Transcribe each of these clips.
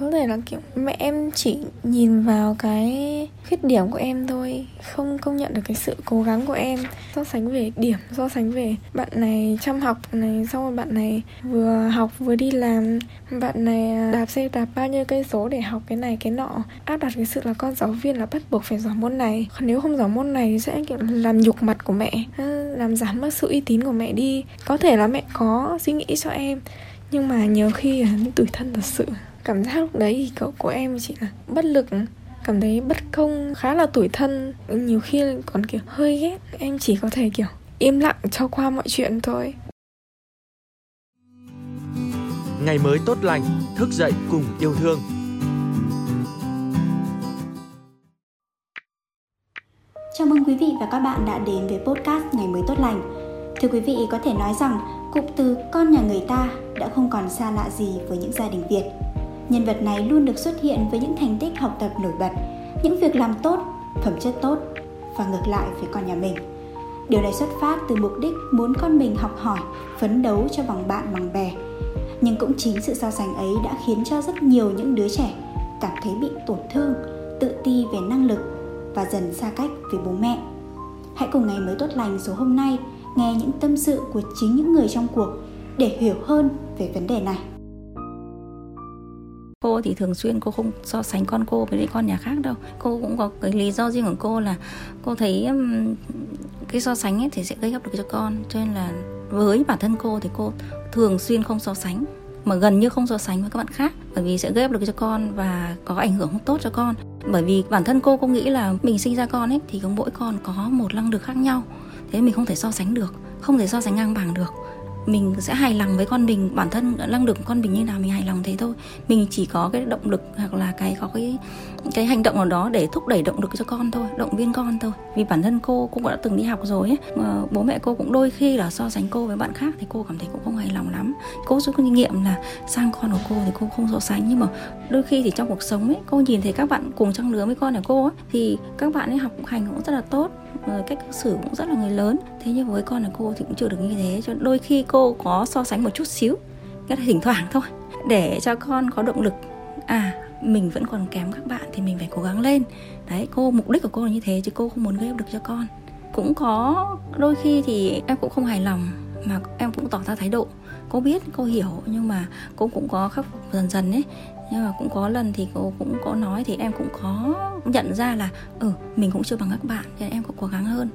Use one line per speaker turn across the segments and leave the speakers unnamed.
có thể là, kiểu, mẹ em chỉ nhìn vào cái khuyết điểm của em thôi, không công nhận được cái sự cố gắng của em. So sánh về điểm, so sánh về bạn này chăm học này, xong rồi bạn này vừa học vừa đi làm, bạn này à, đạp xe đạp bao nhiêu cây số để học cái này, cái nọ. Áp đặt cái sự là con giáo viên là bắt buộc phải giỏi môn này. Còn nếu không giỏi môn này thì sẽ, kiểu, làm nhục mặt của mẹ à, làm giảm mất sự uy tín của mẹ đi. Có thể là mẹ có suy nghĩ cho em, nhưng mà nhiều khi là tủi thân thật sự cảm giác lúc đấy thì cậu của em chỉ là bất lực cảm thấy bất công khá là tủi thân nhiều khi còn kiểu hơi ghét em chỉ có thể kiểu im lặng cho qua mọi chuyện thôi
ngày mới tốt lành thức dậy cùng yêu thương
Chào mừng quý vị và các bạn đã đến với podcast Ngày mới tốt lành. Thưa quý vị, có thể nói rằng cụm từ con nhà người ta đã không còn xa lạ gì với những gia đình Việt. Nhân vật này luôn được xuất hiện với những thành tích học tập nổi bật, những việc làm tốt, phẩm chất tốt và ngược lại với con nhà mình. Điều này xuất phát từ mục đích muốn con mình học hỏi, phấn đấu cho bằng bạn bằng bè. Nhưng cũng chính sự so sánh ấy đã khiến cho rất nhiều những đứa trẻ cảm thấy bị tổn thương, tự ti về năng lực và dần xa cách với bố mẹ. Hãy cùng ngày mới tốt lành số hôm nay nghe những tâm sự của chính những người trong cuộc để hiểu hơn về vấn đề này
cô thì thường xuyên cô không so sánh con cô với những con nhà khác đâu. Cô cũng có cái lý do riêng của cô là cô thấy cái so sánh ấy thì sẽ gây áp lực cho con. Cho nên là với bản thân cô thì cô thường xuyên không so sánh, mà gần như không so sánh với các bạn khác, bởi vì sẽ gây áp lực cho con và có ảnh hưởng không tốt cho con. Bởi vì bản thân cô cũng nghĩ là mình sinh ra con ấy thì có mỗi con có một năng lực khác nhau, thế mình không thể so sánh được, không thể so sánh ngang bằng được mình sẽ hài lòng với con mình bản thân năng lực của con mình như nào mình hài lòng thế thôi. Mình chỉ có cái động lực hoặc là cái có cái cái hành động nào đó để thúc đẩy động lực cho con thôi động viên con thôi. Vì bản thân cô cũng đã từng đi học rồi ấy mà bố mẹ cô cũng đôi khi là so sánh cô với bạn khác thì cô cảm thấy cũng không hài lòng lắm. Cô rút kinh nghiệm là sang con của cô thì cô không so sánh nhưng mà đôi khi thì trong cuộc sống ấy cô nhìn thấy các bạn cùng trang lứa với con của cô ấy, thì các bạn ấy học hành cũng rất là tốt. Ờ, cách cư xử cũng rất là người lớn. Thế nhưng với con là cô thì cũng chưa được như thế, cho đôi khi cô có so sánh một chút xíu cái là thỉnh thoảng thôi. Để cho con có động lực à mình vẫn còn kém các bạn thì mình phải cố gắng lên. Đấy, cô, mục đích của cô là như thế chứ cô không muốn gây áp lực cho con. Cũng có đôi khi thì em cũng không hài lòng mà em cũng tỏ ra thái độ. Cô biết, cô hiểu nhưng mà cô cũng có khắc phục dần dần ấy nhưng mà cũng có lần thì cô cũng có nói thì em cũng có nhận ra là ừ mình cũng chưa bằng các bạn, nên em cũng cố gắng hơn.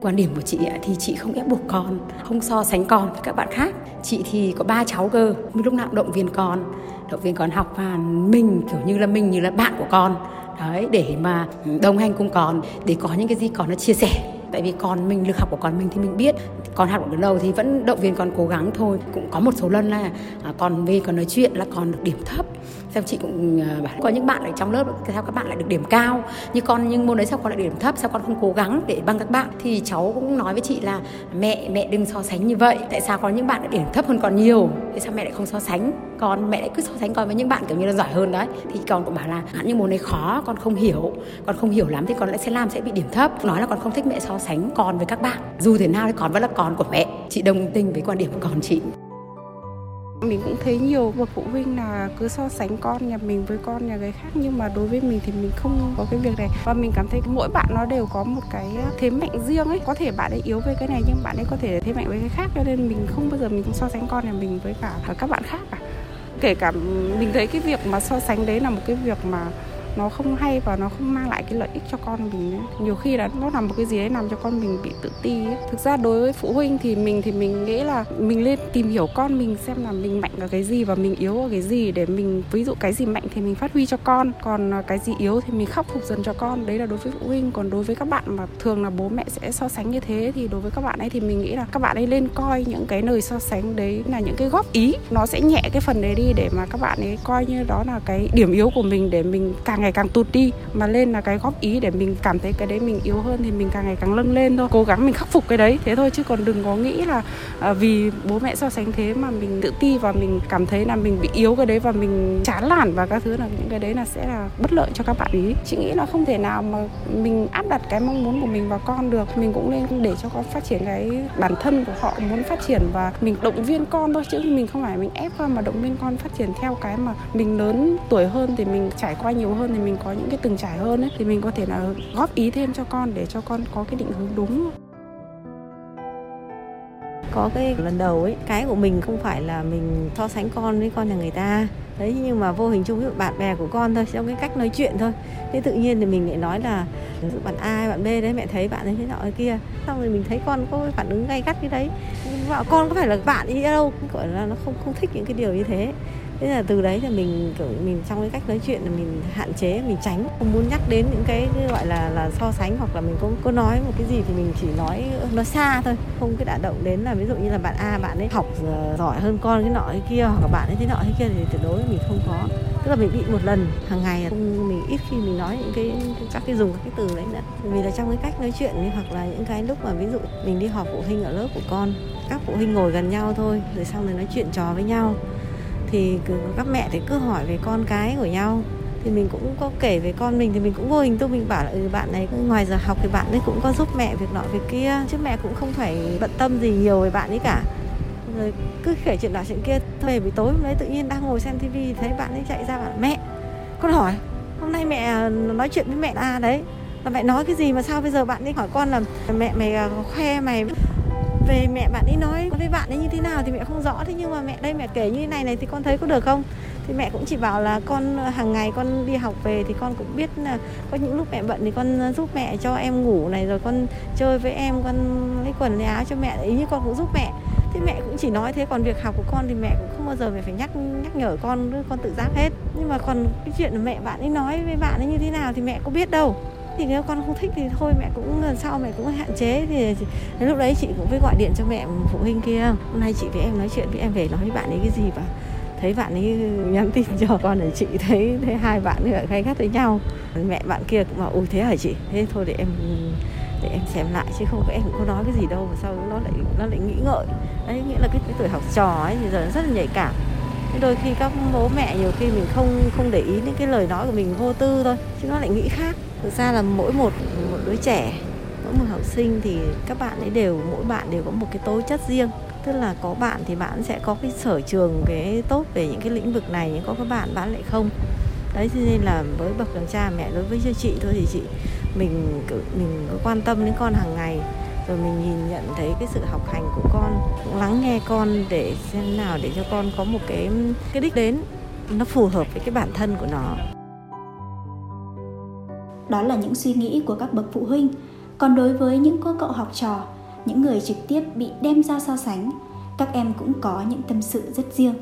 Quan điểm của chị thì chị không ép buộc con, không so sánh con với các bạn khác. Chị thì có ba cháu cơ, lúc nào động viên con, động viên con học và mình kiểu như là mình như là bạn của con. Đấy, để mà đồng hành cùng con, để có những cái gì con nó chia sẻ. Tại vì con, mình, lực học của con mình thì mình biết còn học được đầu thì vẫn động viên con cố gắng thôi. Cũng có một số lần là còn con về còn nói chuyện là con được điểm thấp sao chị cũng à, bảo có những bạn ở trong lớp sao các bạn lại được điểm cao. Như con, nhưng môn đấy sao con lại điểm thấp? Sao con không cố gắng để bằng các bạn? Thì cháu cũng nói với chị là, mẹ mẹ đừng so sánh như vậy. Tại sao có những bạn lại điểm thấp hơn con nhiều? Tại sao mẹ lại không so sánh con? Mẹ lại cứ so sánh con với những bạn kiểu như là giỏi hơn đấy. Thì con cũng bảo là những môn này khó, con không hiểu. Con không hiểu lắm thì con lại sẽ làm, sẽ bị điểm thấp. Nói là con không thích mẹ so sánh con với các bạn. Dù thế nào thì con vẫn là con của mẹ. Chị đồng tình với quan điểm của con chị
mình cũng thấy nhiều bậc phụ huynh là cứ so sánh con nhà mình với con nhà người khác, nhưng mà đối với mình thì mình không có cái việc này. Và mình cảm thấy mỗi bạn nó đều có một cái thế mạnh riêng ấy. Có thể bạn ấy yếu với cái này, nhưng bạn ấy có thể thế mạnh với cái khác, cho nên mình không bao giờ mình so sánh con nhà mình với cả các bạn khác cả. Kể cả mình thấy cái việc mà so sánh đấy là một cái việc mà nó không hay và nó không mang lại cái lợi ích cho con mình ấy. nhiều khi là nó làm một cái gì đấy làm cho con mình bị tự ti ấy. thực ra đối với phụ huynh thì mình thì mình nghĩ là mình lên tìm hiểu con mình xem là mình mạnh ở cái gì và mình yếu ở cái gì để mình, ví dụ cái gì mạnh thì mình phát huy cho con, còn cái gì yếu thì mình khắc phục dần cho con đấy là đối với phụ huynh còn đối với các bạn mà thường là bố mẹ sẽ so sánh như thế thì đối với các bạn ấy thì mình nghĩ là các bạn ấy lên coi những cái lời so sánh đấy là những cái góp ý nó sẽ nhẹ cái phần đấy đi để mà các bạn ấy coi như đó là cái điểm yếu của mình để mình càng ngày càng tụt đi mà lên là cái góp ý để mình cảm thấy cái đấy mình yếu hơn thì mình càng ngày càng lâng lên thôi. Cố gắng mình khắc phục cái đấy thế thôi chứ còn đừng có nghĩ là à, vì bố mẹ so sánh thế mà mình tự ti và mình cảm thấy là mình bị yếu cái đấy và mình chán nản và các thứ là những cái đấy là sẽ là bất lợi cho các bạn ý. Chị nghĩ là không thể nào mà mình áp đặt cái mong muốn của mình vào con được. Mình cũng nên để cho con phát triển cái bản thân của họ muốn phát triển và mình động viên con thôi chứ mình không phải mình ép con mà động viên con phát triển theo cái mà mình lớn tuổi hơn thì mình trải qua nhiều hơn thì mình có những cái từng trải hơn ấy, thì mình có thể là góp ý thêm cho con để cho con có cái định hướng đúng.
Có cái lần đầu ấy, cái của mình không phải là mình so sánh con với con nhà người ta. Đấy, nhưng mà vô hình chung với bạn bè của con thôi, trong cái cách nói chuyện thôi. Thế tự nhiên thì mình lại nói là bạn A bạn B đấy, mẹ thấy bạn ấy thế nọ thế kia. Xong rồi mình thấy con có phản ứng gay gắt như đấy. Bảo, con có phải là bạn ý đâu? Gọi là nó không không thích những cái điều như thế thế là từ đấy là mình, kiểu, mình trong cái cách nói chuyện là mình hạn chế, mình tránh, không muốn nhắc đến những cái gọi là là so sánh hoặc là mình cũng có nói một cái gì thì mình chỉ nói nó xa thôi, không cái đả động đến là ví dụ như là bạn A, bạn ấy học ờ, giỏi hơn con cái nọ cái kia hoặc là bạn ấy thế nọ thế kia thì tuyệt đối mình không có. Tức là mình bị một lần, hàng ngày không, mình ít khi mình nói những cái, các cái dùng các cái từ đấy nữa. Vì là trong cái cách nói chuyện hoặc là những cái lúc mà ví dụ mình đi họp phụ huynh ở lớp của con, các phụ huynh ngồi gần nhau thôi, rồi xong rồi nói chuyện trò với nhau thì các mẹ thì cứ hỏi về con cái của nhau. Thì mình cũng có kể về con mình thì mình cũng vô hình tôi mình bảo là ừ, bạn này ngoài giờ học thì bạn ấy cũng có giúp mẹ việc nọ việc kia chứ mẹ cũng không phải bận tâm gì nhiều về bạn ấy cả. Rồi cứ kể chuyện đó chuyện kia về buổi tối hôm đấy tự nhiên đang ngồi xem tivi thấy bạn ấy chạy ra bảo mẹ con hỏi hôm nay mẹ ờ, nói chuyện với mẹ à đấy. Là mẹ nói cái gì mà sao bây giờ bạn ấy hỏi con là mẹ mày ờ, khoe mày về mẹ bạn ấy nói với bạn ấy như thế nào thì mẹ không rõ thế nhưng mà mẹ, đây mẹ kể như thế này này thì con thấy có được không? Thì mẹ cũng chỉ bảo là con, hàng ngày con đi học về thì con cũng biết là có những lúc mẹ bận thì con giúp mẹ cho em ngủ này, rồi con chơi với em, con lấy quần, lấy áo cho mẹ, ý như con cũng giúp mẹ. Thế mẹ cũng chỉ nói thế, còn việc học của con thì mẹ cũng không bao giờ mẹ phải nhắc nhắc nhở con con tự giác hết. Nhưng mà còn cái chuyện mẹ bạn ấy nói với bạn ấy như thế nào thì mẹ có biết đâu thì nếu con không thích thì thôi mẹ cũng lần sau mẹ cũng hạn chế. Thì đến lúc đấy chị cũng phải gọi điện cho mẹ phụ huynh kia hôm nay chị với em nói chuyện với em về nói với bạn ấy cái gì và thấy bạn ấy nhắn tin cho con ở chị thấy thấy hai bạn ấy gay gắt với nhau. Mẹ bạn kia cũng bảo ui thế hả chị? Thế thôi để em để em xem lại chứ không em cũng có nói cái gì đâu. Mà sau nó lại nó lại nghĩ ngợi. Đấy nghĩa là cái, cái tuổi học trò ấy thì giờ rất là nhạy cảm. Đôi khi các bố mẹ nhiều khi mình không không để ý đến cái lời nói của mình vô tư thôi chứ nó lại nghĩ khác thực ra là mỗi một một đứa trẻ, mỗi một học sinh thì các bạn ấy đều, mỗi bạn đều có một cái tố chất riêng. Tức là có bạn thì bạn sẽ có cái sở trường cái tốt về những cái lĩnh vực này, nhưng có các bạn bạn lại không. Đấy, cho nên là với bậc làm cha mẹ, đối với chị thôi thì chị, mình mình có quan tâm đến con hàng ngày. Rồi mình nhìn nhận thấy cái sự học hành của con lắng nghe con để xem nào để cho con có một cái cái đích đến, nó phù hợp với cái bản thân của nó
đó là những suy nghĩ của các bậc phụ huynh. Còn đối với những cô cậu học trò, những người trực tiếp bị đem ra so sánh, các em cũng có những tâm sự rất riêng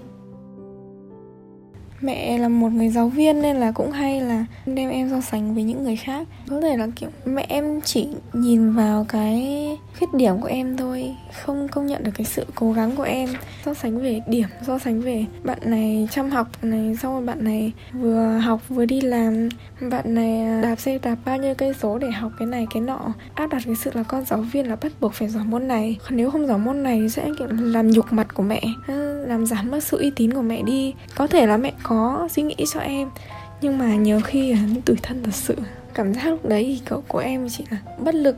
mẹ là một người giáo viên nên là cũng hay là đem em so sánh với những người khác. Có thể là, kiểu, mẹ em chỉ nhìn vào cái khuyết điểm của em thôi, không công nhận được cái sự cố gắng của em. So sánh về điểm, so sánh về bạn này chăm học này, xong rồi bạn này vừa học vừa đi làm, bạn này à, đạp xe đạp bao nhiêu cây số để học cái này cái nọ. Áp đặt cái sự là con giáo viên là bắt buộc phải giỏi môn này. Nếu không giỏi môn này sẽ, kiểu, làm nhục mặt của mẹ ờ, làm giảm mất sự uy tín của mẹ đi. Có thể là mẹ có suy nghĩ cho em. Nhưng mà nhiều khi là tủi thân thật sự. Cảm giác lúc đấy thì cậu của em chỉ là bất lực.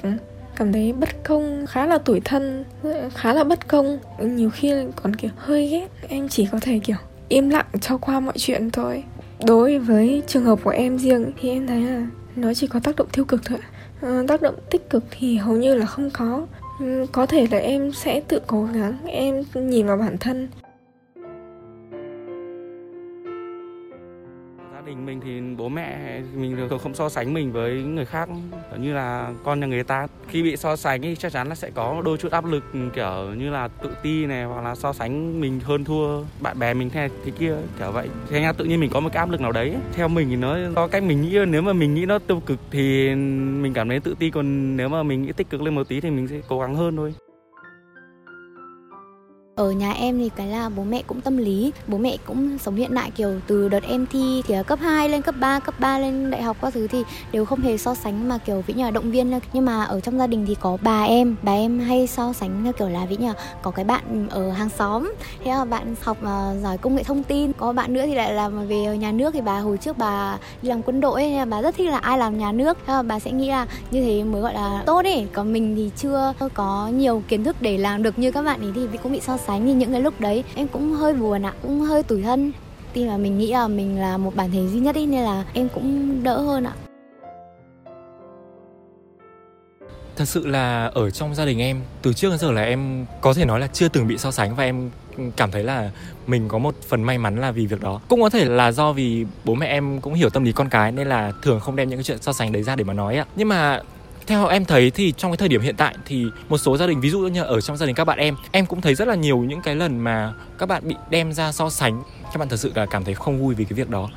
Cảm thấy bất công khá là tủi thân khá là bất công. Nhiều khi còn kiểu hơi ghét. Em chỉ có thể kiểu im lặng cho qua mọi chuyện thôi. Đối với trường hợp của em riêng thì em thấy là nó chỉ có tác động tiêu cực thôi à, tác động tích cực thì hầu như là không có. Ừ, có thể là em sẽ tự cố gắng em nhìn vào bản thân.
Mẹ, mình thường không so sánh mình với người khác. Như là con nhà người ta, khi bị so sánh thì chắc chắn là sẽ có đôi chút áp lực, kiểu như là tự ti này, hoặc là so sánh mình hơn thua bạn bè mình thế thế kia, kiểu vậy. Thế nha, tự nhiên mình có một cái áp lực nào đấy, theo mình thì nó do cách mình nghĩ nếu mà mình nghĩ nó tiêu cực thì mình cảm thấy tự ti, còn nếu mà mình nghĩ tích cực lên một tí thì mình sẽ cố gắng hơn thôi
ở nhà em thì cái là bố mẹ cũng tâm lý. Bố mẹ cũng sống hiện đại kiểu từ đợt em thi kiểu cấp 2 lên cấp 3 cấp 3 lên đại học các thứ thì đều không hề so sánh mà kiểu vĩ nhờ động viên nhưng mà ở trong gia đình thì có bà em bà em hay so sánh theo kiểu là vĩ nhờ có cái bạn ở hàng xóm thế là bạn học uh, giỏi công nghệ thông tin. Có bạn nữa thì lại làm về nhà nước thì bà hồi trước bà đi làm quân đội ấy, là bà rất thích là ai làm nhà nước. Thế là bà sẽ nghĩ là như thế mới gọi là tốt ấy. Còn mình thì chưa có nhiều kiến thức để làm được như các bạn ấy thì cũng bị so sánh sánh thì những cái lúc đấy, em cũng hơi buồn ạ, cũng hơi tủi thân. Tin là mình nghĩ là mình là một bản thể duy nhất ý, nên là em cũng đỡ hơn ạ.
Thật sự là ở trong gia đình em, từ trước đến giờ là em có thể nói là chưa từng bị so sánh và em cảm thấy là mình có một phần may mắn là vì việc đó. Cũng có thể là do vì bố mẹ em cũng hiểu tâm lý con cái nên là thường không đem những cái chuyện so sánh đấy ra để mà nói ạ. Nhưng mà theo em thấy thì trong cái thời điểm hiện tại thì một số gia đình, ví dụ như ở trong gia đình các bạn em em cũng thấy rất là nhiều những cái lần mà các bạn bị đem ra so sánh. Các bạn thật sự là cảm thấy không vui vì cái việc đó.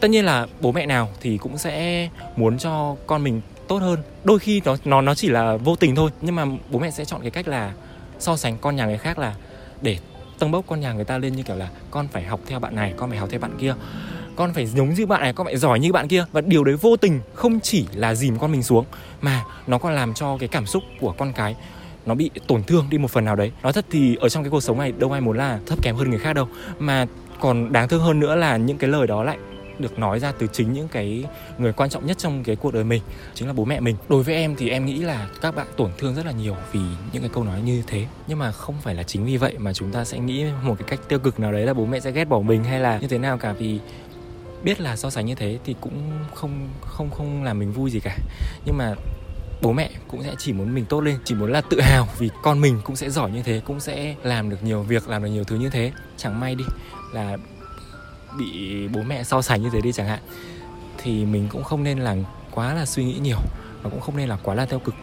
Tất nhiên là bố mẹ nào thì cũng sẽ muốn cho con mình tốt hơn. Đôi khi nó nó nó chỉ là vô tình thôi, nhưng mà bố mẹ sẽ chọn cái cách là so sánh con nhà người khác là để tâng bốc con nhà người ta lên như kiểu là con phải học theo bạn này, con phải học theo bạn kia con phải giống như bạn này, con phải giỏi như bạn kia. Và điều đấy vô tình không chỉ là dìm con mình xuống, mà nó còn làm cho cái cảm xúc của con cái nó bị tổn thương đi một phần nào đấy. Nói thật thì ở trong cái cuộc sống này, đâu ai muốn là thấp kém hơn người khác đâu. Mà còn đáng thương hơn nữa là những cái lời đó lại được nói ra từ chính những cái người quan trọng nhất trong cái cuộc đời mình, chính là bố mẹ mình. Đối với em thì em nghĩ là các bạn tổn thương rất là nhiều vì những cái câu nói như thế. Nhưng mà không phải là chính vì vậy mà chúng ta sẽ nghĩ một cái cách tiêu cực nào đấy là bố mẹ sẽ ghét bỏ mình hay là như thế nào cả. Vì biết là so sánh như thế thì cũng không không không làm mình vui gì cả. Nhưng mà bố mẹ cũng sẽ chỉ muốn mình tốt lên, chỉ muốn là tự hào vì con mình cũng sẽ giỏi như thế, cũng sẽ làm được nhiều việc, làm được nhiều thứ như thế. Chẳng may đi, là bị bố mẹ so sánh như thế đi chẳng hạn, thì mình cũng không nên là quá là suy nghĩ nhiều, và cũng không nên là quá là tiêu cực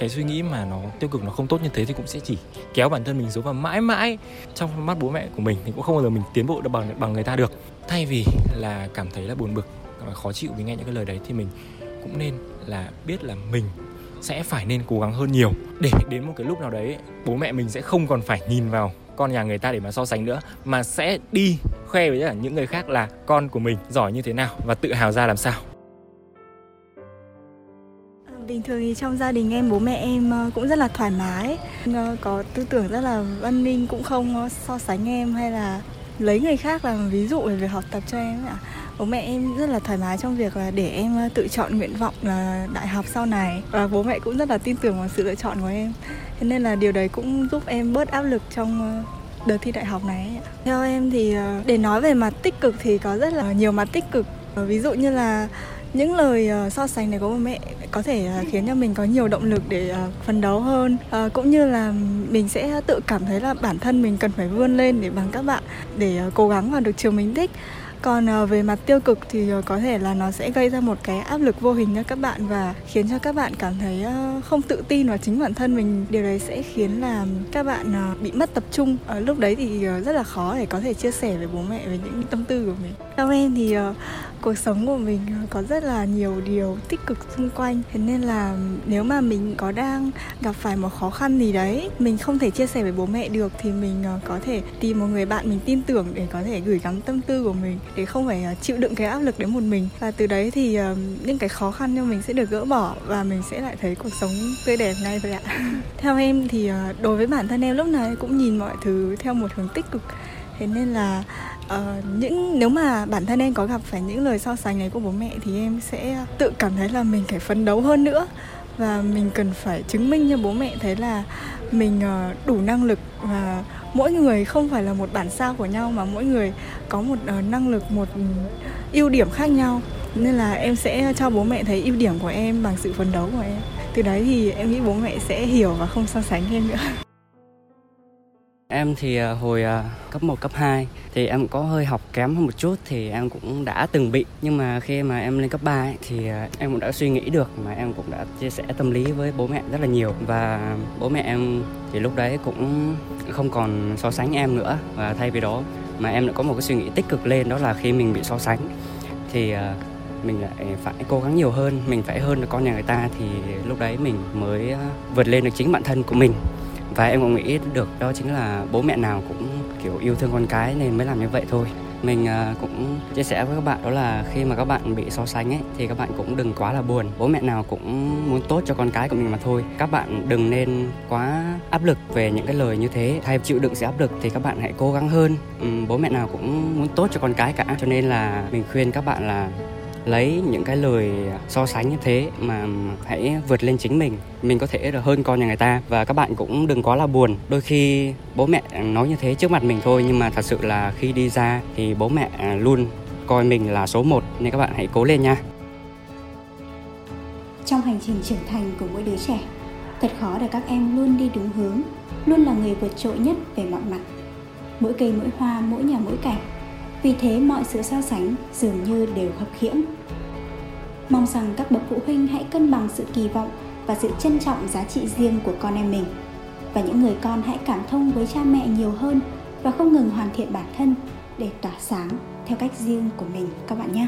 cái suy nghĩ mà nó tiêu cực, nó không tốt như thế thì cũng sẽ chỉ kéo bản thân mình xuống và mãi mãi trong mắt bố mẹ của mình thì cũng không bao giờ mình tiến bộ được bằng bằng người ta được. Thay vì là cảm thấy là buồn bực và khó chịu vì nghe những cái lời đấy thì mình cũng nên là biết là mình sẽ phải nên cố gắng hơn nhiều. Để đến một cái lúc nào đấy, bố mẹ mình sẽ không còn phải nhìn vào con nhà người ta để mà so sánh nữa, mà sẽ đi khoe với những người khác là con của mình giỏi như thế nào và tự hào ra làm sao
bình thường thì trong gia đình em, bố mẹ em ờ, cũng rất là thoải mái. Ờ, có tư tưởng rất là văn minh, cũng không so sánh em hay là lấy người khác làm ví dụ về việc học tập cho em ạ. Bố mẹ em rất là thoải mái trong việc là để em ờ, tự chọn nguyện vọng là đại học sau này. Và bố mẹ cũng rất là tin tưởng vào sự lựa chọn của em. Thế nên là điều đấy cũng giúp em bớt áp lực trong đợt thi đại học này theo em thì để nói về mặt tích cực thì có rất là nhiều mặt tích cực. Ví dụ như là những lời uh, so sánh này của bố mẹ có thể uh, khiến cho mình có nhiều động lực để uh, phấn đấu hơn. Uh, cũng như là mình sẽ tự cảm thấy là bản thân mình cần phải vươn lên để bằng các bạn để uh, cố gắng vào được trường mình thích còn ờ, về mặt tiêu cực thì ờ, có thể là nó sẽ gây ra một cái áp lực vô hình cho các bạn và khiến cho các bạn cảm thấy ờ, không tự tin vào chính bản thân mình. Điều đấy sẽ khiến là các bạn bị mất tập trung. Ở lúc đấy thì rất là khó để có thể chia sẻ với bố mẹ về những tâm tư của mình. Theo em thì cuộc sống của mình có rất là nhiều điều tích cực xung quanh. Thế nên là nếu mà mình có đang gặp phải một khó khăn gì đấy, mình không thể chia sẻ với bố mẹ được thì mình có thể tìm một người bạn mình tin tưởng để có thể gửi gắm tâm tư của mình để không phải à, chịu đựng cái áp lực đấy một mình. Và từ đấy thì ờ, những cái khó khăn cho mình sẽ được gỡ bỏ và mình sẽ lại thấy cuộc sống tươi đẹp ngay vậy ạ. Theo em thì ờ, đối với bản thân em lúc này cũng nhìn mọi thứ theo một hướng tích cực. Thế nên là uh, những nếu mà bản thân em có gặp phải những lời so sánh này của bố mẹ thì em sẽ tự cảm thấy là mình phải phấn đấu hơn nữa và mình cần phải chứng minh cho bố mẹ thấy là mình ờ, đủ năng lực và mỗi người không phải là một bản sao của nhau mà mỗi người có một ờ, năng lực, một ưu điểm khác nhau. Nên là em sẽ cho bố mẹ thấy ưu điểm của em bằng sự phấn đấu của em. Từ đấy thì em nghĩ bố mẹ sẽ hiểu và không so sánh em nữa.
Em thì à, hồi à, cấp 1, cấp 2 thì em có hơi học kém hơn một chút thì em cũng đã từng bị. Nhưng mà khi mà em lên cấp 3 ấy, thì à, em cũng đã suy nghĩ được mà em cũng đã chia sẻ tâm lý với bố mẹ rất là nhiều. Và bố mẹ em thì lúc đấy cũng không còn so sánh em nữa. Và thay vì đó mà em lại có một cái suy nghĩ tích cực lên đó là khi mình bị so sánh thì mình lại phải cố gắng nhiều hơn mình phải hơn được con nhà người ta. Thì lúc đấy mình mới vượt lên được chính bản thân của mình và em cũng nghĩ được đó chính là bố mẹ nào cũng, kiểu, yêu thương con cái nên mới làm như vậy thôi. Mình à, cũng chia sẻ với các bạn đó là khi mà các bạn bị so sánh ấy, thì các bạn cũng đừng quá là buồn. Bố mẹ nào cũng muốn tốt cho con cái của mình mà thôi. Các bạn đừng nên quá áp lực về những cái lời như thế. Thay chịu đựng sự áp lực thì các bạn hãy cố gắng hơn. Bố mẹ nào cũng muốn tốt cho con cái cả. Cho nên là mình khuyên các bạn là lấy những cái lời so sánh như thế mà hãy vượt lên chính mình. Mình có thể là hơn con nhà người ta và các bạn cũng đừng quá là buồn. Đôi khi bố mẹ nói như thế trước mặt mình thôi, nhưng mà thật sự là khi đi ra thì bố mẹ luôn coi mình là số một, nên các bạn hãy cố lên nha.
Trong hành trình trưởng thành của mỗi đứa trẻ, thật khó để các em luôn đi đúng hướng, luôn là người vượt trội nhất về mọi mặt. Mỗi cây, mỗi hoa, mỗi nhà, mỗi cảnh vì thế mọi sự so sánh dường như đều khập khiễng. Mong rằng các bậc phụ huynh hãy cân bằng sự kỳ vọng và sự trân trọng giá trị riêng của con em mình. Và những người con hãy cảm thông với cha mẹ nhiều hơn và không ngừng hoàn thiện bản thân để tỏa sáng theo cách riêng của mình, các bạn nhé.